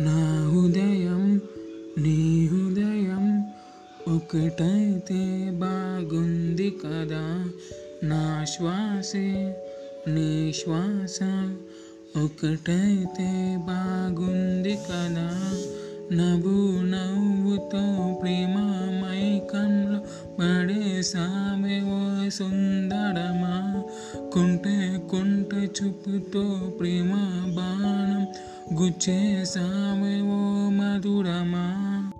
నా హృదయం నీ హృదయం ఒకటైతే బాగుంది కదా. నా శ్వాసే నీ శ్వాస ఒకటైతే బాగుంది కదా. నవ్వు నవ్వుతో ప్రేమమై పడే సామె ఓ సుందరమా. కుంటే కుంట చూపుతో ప్రేమ బా Escuché esa huevo madura más.